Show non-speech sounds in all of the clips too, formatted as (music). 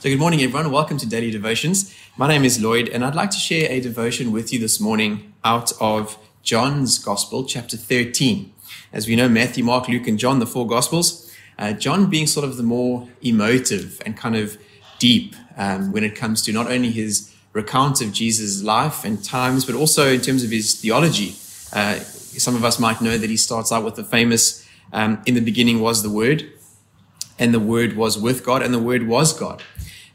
So, good morning, everyone. Welcome to Daily Devotions. My name is Lloyd, and I'd like to share a devotion with you this morning out of John's Gospel, chapter 13. As we know, Matthew, Mark, Luke, and John, the four Gospels, uh, John being sort of the more emotive and kind of deep um, when it comes to not only his recount of Jesus' life and times, but also in terms of his theology. Uh, some of us might know that he starts out with the famous, um, in the beginning was the Word, and the Word was with God, and the Word was God.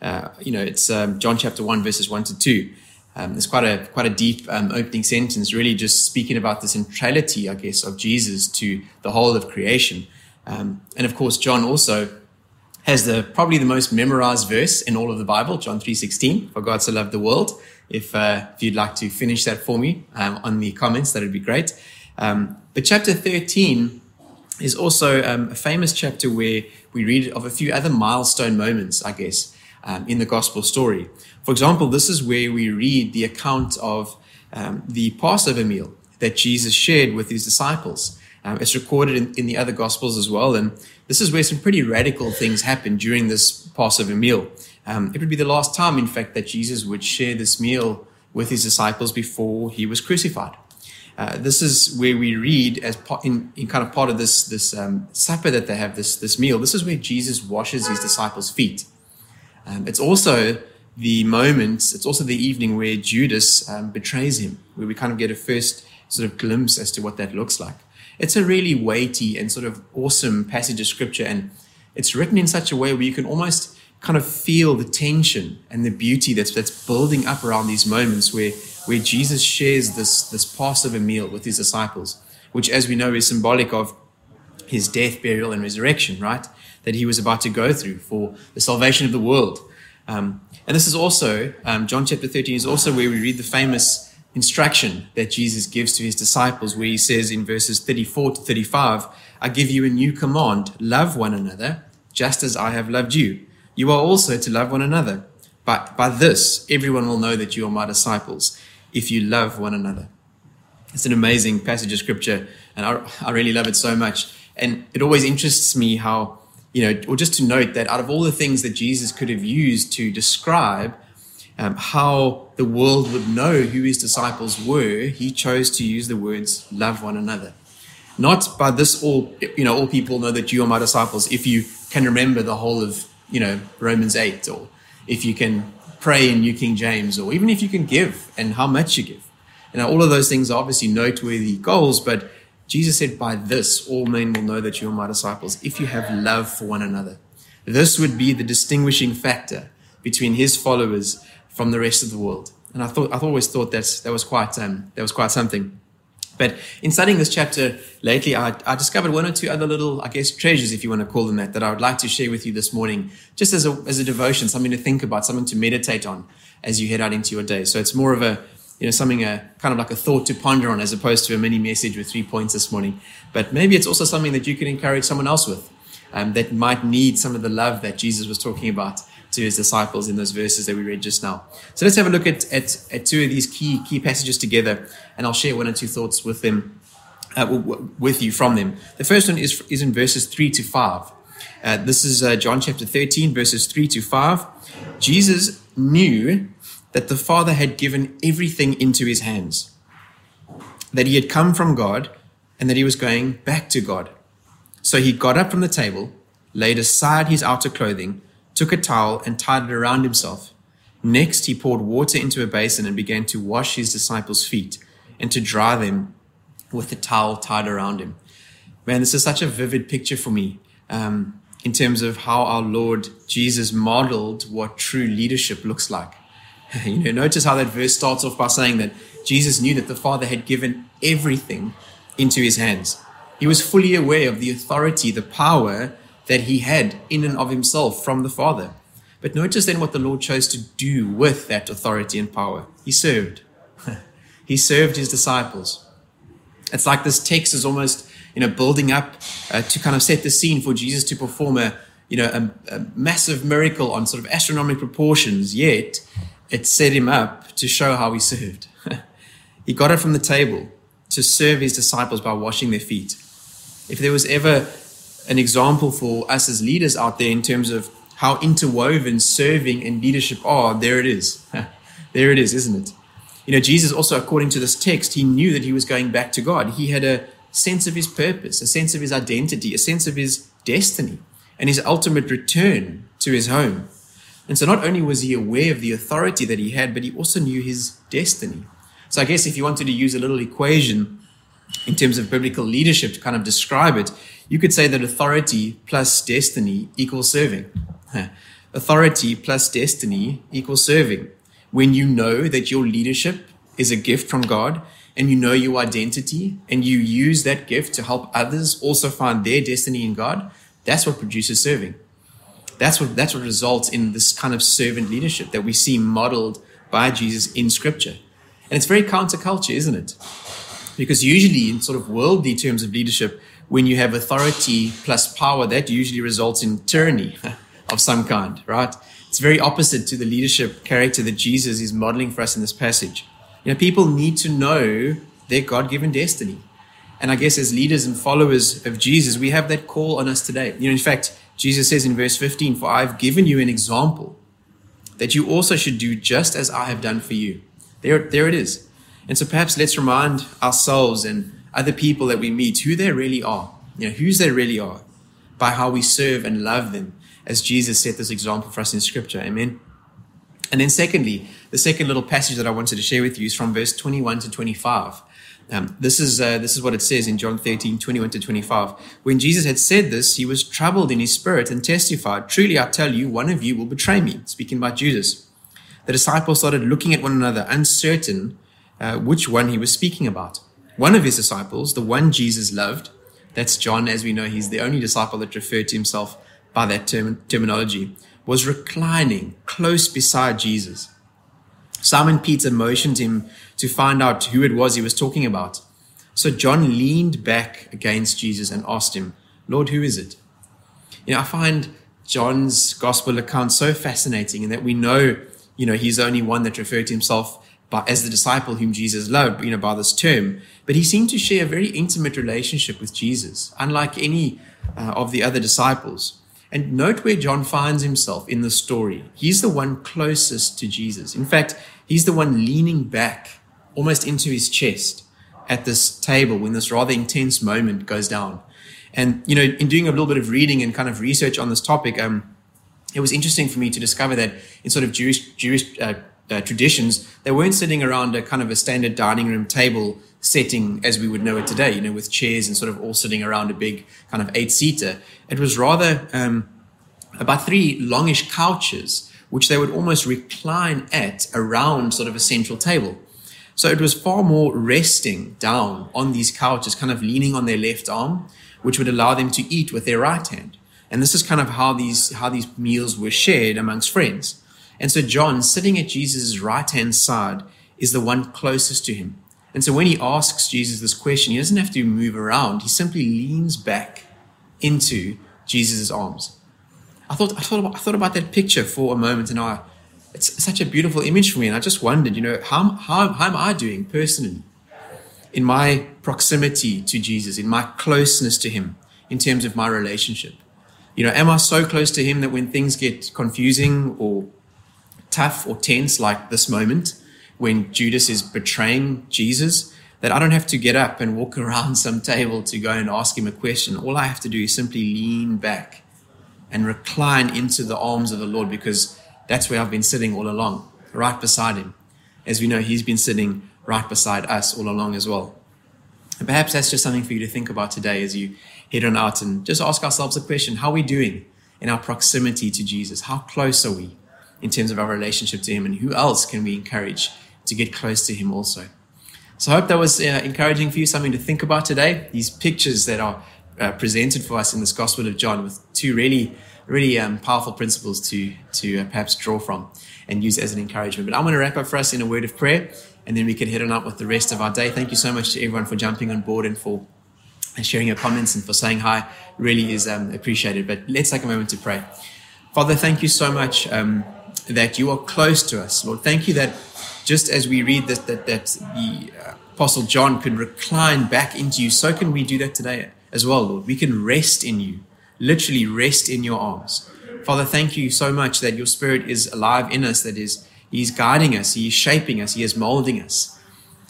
Uh, you know, it's um, John chapter 1, verses 1 to 2. Um, it's quite a quite a deep um, opening sentence, really just speaking about the centrality, I guess, of Jesus to the whole of creation. Um, and of course, John also has the probably the most memorized verse in all of the Bible, John 3:16, "For God so loved the world." If uh, if you'd like to finish that for me um, on the comments, that would be great. Um, but chapter 13 is also a famous chapter where we read of a few other milestone moments, I guess um, in the gospel story. For example, this is where we read the account of um, the Passover meal that Jesus shared with his disciples. Um, it's recorded in, in, the other gospels as well. And this is where some pretty radical things happen during this Passover meal. Um, it would be the last time, in fact, that Jesus would share this meal with his disciples before he was crucified. Uh, this is where we read as in, in, kind of part of this this um, supper that they have this this meal. This is where Jesus washes his disciples' feet. Um, it's also the moment, it's also the evening where Judas um, betrays him, where we kind of get a first sort of glimpse as to what that looks like. It's a really weighty and sort of awesome passage of scripture, and it's written in such a way where you can almost kind of feel the tension and the beauty that's that's building up around these moments where where Jesus shares this this Passover meal with his disciples, which, as we know, is symbolic of his death, burial, and resurrection, right? That he was about to go through for the salvation of the world. Um, and this is also, um, John chapter 13 is also where we read the famous instruction that Jesus gives to his disciples, where he says in verses 34 to 35, I give you a new command love one another, just as I have loved you. You are also to love one another. But by this, everyone will know that you are my disciples if you love one another. It's an amazing passage of scripture, and I, I really love it so much. And it always interests me how, you know, or just to note that out of all the things that Jesus could have used to describe um, how the world would know who his disciples were, he chose to use the words love one another. Not by this all, you know, all people know that you are my disciples if you can remember the whole of, you know, Romans 8 or if you can pray in New King James or even if you can give and how much you give. Know, all of those things are obviously noteworthy goals, but Jesus said, By this, all men will know that you are my disciples, if you have love for one another. This would be the distinguishing factor between his followers from the rest of the world. And I thought, I've always thought that that was quite, um, that was quite something. But in studying this chapter lately, I, I, discovered one or two other little, I guess, treasures, if you want to call them that, that I would like to share with you this morning, just as a, as a devotion, something to think about, something to meditate on as you head out into your day. So it's more of a, you know, something a kind of like a thought to ponder on as opposed to a mini message with three points this morning. But maybe it's also something that you can encourage someone else with um, that might need some of the love that Jesus was talking about to his disciples in those verses that we read just now. So let's have a look at, at, at two of these key key passages together, and I'll share one or two thoughts with them, uh, with you from them. The first one is is in verses three to five. Uh, this is uh, John chapter 13, verses 3 to 5. Jesus knew that the Father had given everything into his hands, that he had come from God, and that he was going back to God. So he got up from the table, laid aside his outer clothing, took a towel, and tied it around himself. Next, he poured water into a basin and began to wash his disciples' feet and to dry them with the towel tied around him. Man, this is such a vivid picture for me um, in terms of how our Lord Jesus modeled what true leadership looks like. (laughs) You know, notice how that verse starts off by saying that Jesus knew that the Father had given everything into his hands. He was fully aware of the authority, the power that he had in and of himself from the Father. But notice then what the Lord chose to do with that authority and power. He served. (laughs) he served his disciples. It's like this text is almost, you know, building up uh, to kind of set the scene for Jesus to perform a, you know, a, a massive miracle on sort of astronomical proportions. Yet it set him up to show how he served. (laughs) he got it from the table to serve his disciples by washing their feet. If there was ever an example for us as leaders out there in terms of how interwoven serving and leadership are, there it is. (laughs) there it is, isn't it? You know, Jesus also, according to this text, he knew that he was going back to God. He had a sense of his purpose, a sense of his identity, a sense of his destiny, and his ultimate return to his home. And so not only was he aware of the authority that he had, but he also knew his destiny. So I guess if you wanted to use a little equation in terms of biblical leadership to kind of describe it, you could say that authority plus destiny equals serving. authority plus destiny equals serving. When you know that your leadership is a gift from God and you know your identity and you use that gift to help others also find their destiny in God, that's what produces serving. That's what that's what results in this kind of servant leadership that we see modeled by Jesus in scripture. And it's very counterculture, isn't it? Because usually in sort of worldly terms of leadership, when you have authority plus power, that usually results in tyranny (laughs) of some kind, right? It's very opposite to the leadership character that Jesus is modeling for us in this passage. You know, people need to know their God given destiny. And I guess as leaders and followers of Jesus, we have that call on us today. You know, in fact, Jesus says in verse 15, For I've given you an example that you also should do just as I have done for you. There, there it is. And so perhaps let's remind ourselves and other people that we meet who they really are, you know, whose they really are by how we serve and love them as Jesus set this example for us in scripture. Amen. And then secondly, the second little passage that I wanted to share with you is from verse 21 to 25. Um, this is uh, this is what it says in John 13, 21 to 25. When Jesus had said this, he was troubled in his spirit and testified, Truly I tell you, one of you will betray me, speaking about Judas. The disciples started looking at one another, uncertain uh, which one he was speaking about. One of his disciples, the one Jesus loved, that's John, as we know, he's the only disciple that referred to himself by that term, terminology, was reclining close beside Jesus. Simon Peter motioned him to find out who it was he was talking about. So John leaned back against Jesus and asked him, Lord, who is it? You know, I find John's gospel account so fascinating in that we know, you know, he's only one that referred to himself by, as the disciple whom Jesus loved, you know, by this term. But he seemed to share a very intimate relationship with Jesus, unlike any uh, of the other disciples. And note where John finds himself in the story. He's the one closest to Jesus. In fact, he's the one leaning back almost into his chest at this table when this rather intense moment goes down. And, you know, in doing a little bit of reading and kind of research on this topic, um, it was interesting for me to discover that in sort of Jewish, Jewish uh, uh, traditions, they weren't sitting around a kind of a standard dining room table setting as we would know it today, you know, with chairs and sort of all sitting around a big kind of eight seater. It was rather um, about three longish couches, which they would almost recline at around sort of a central table. So it was far more resting down on these couches, kind of leaning on their left arm, which would allow them to eat with their right hand. And this is kind of how these, how these meals were shared amongst friends. And so John, sitting at Jesus' right hand side, is the one closest to him. And so when he asks Jesus this question, he doesn't have to move around. He simply leans back into Jesus' arms. I thought, I thought, about, I thought about that picture for a moment, and I, it's such a beautiful image for me. And I just wondered, you know, how, how, how am I doing personally in my proximity to Jesus, in my closeness to Him, in terms of my relationship? You know, am I so close to Him that when things get confusing or tough or tense, like this moment, when Judas is betraying Jesus that I don't have to get up and walk (laughs) around some table to go and ask him a question. All I have to do is simply lean back and recline into the arms of the Lord because that's where I've been sitting all along, right beside him. As we know, he's been sitting right beside us all along as well. And perhaps that's just something for you to think about today as you head on out and just ask ourselves a question How are we doing in our proximity to Jesus? How close are we in terms of our relationship to him? And who else can we encourage to get close to Him also. So I hope that was uh, encouraging for you, something to think about today. These pictures that are uh, presented for us in this Gospel of John with two really, really um, powerful principles to, to uh, perhaps draw from and use as an encouragement. But I'm going to wrap up for us in a word of prayer and then we can head on up with the rest of our day. Thank you so much to everyone for jumping on board and for sharing your comments and for saying hi. Really is um, appreciated. But let's take a moment to pray. Father, thank you so much um, that you are close to us. Lord, thank you that just as we read that, that, that the uh, Apostle John could recline back into you, so can we do that today as well, Lord. We can rest in you, literally rest in your arms. Father, thank you so much that your Spirit is alive in us, that is, He's guiding us, he's shaping us, He is molding us.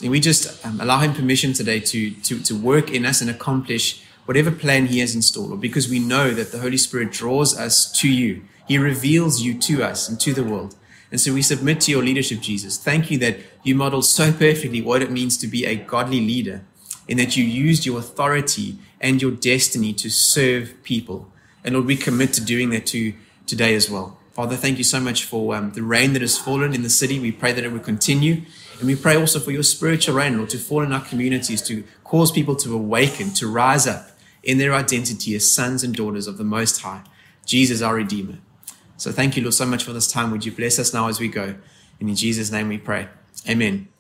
And we just um, allow Him permission today to, to, to work in us and accomplish whatever plan He has installed, because we know that the Holy Spirit draws us to you. He reveals you to us and to the world. And so we submit to your leadership, Jesus. Thank you that you model so perfectly what it means to be a godly leader, in that you used your authority and your destiny to serve people. And Lord, we commit to doing that to today as well. Father, thank you so much for um, the rain that has fallen in the city. We pray that it will continue. And we pray also for your spiritual rain, Lord, to fall in our communities, to cause people to awaken, to rise up in their identity as sons and daughters of the Most High, Jesus, our Redeemer. So thank you, Lord, so much for this time. Would you bless us now as we go? And in Jesus' name we pray. Amen.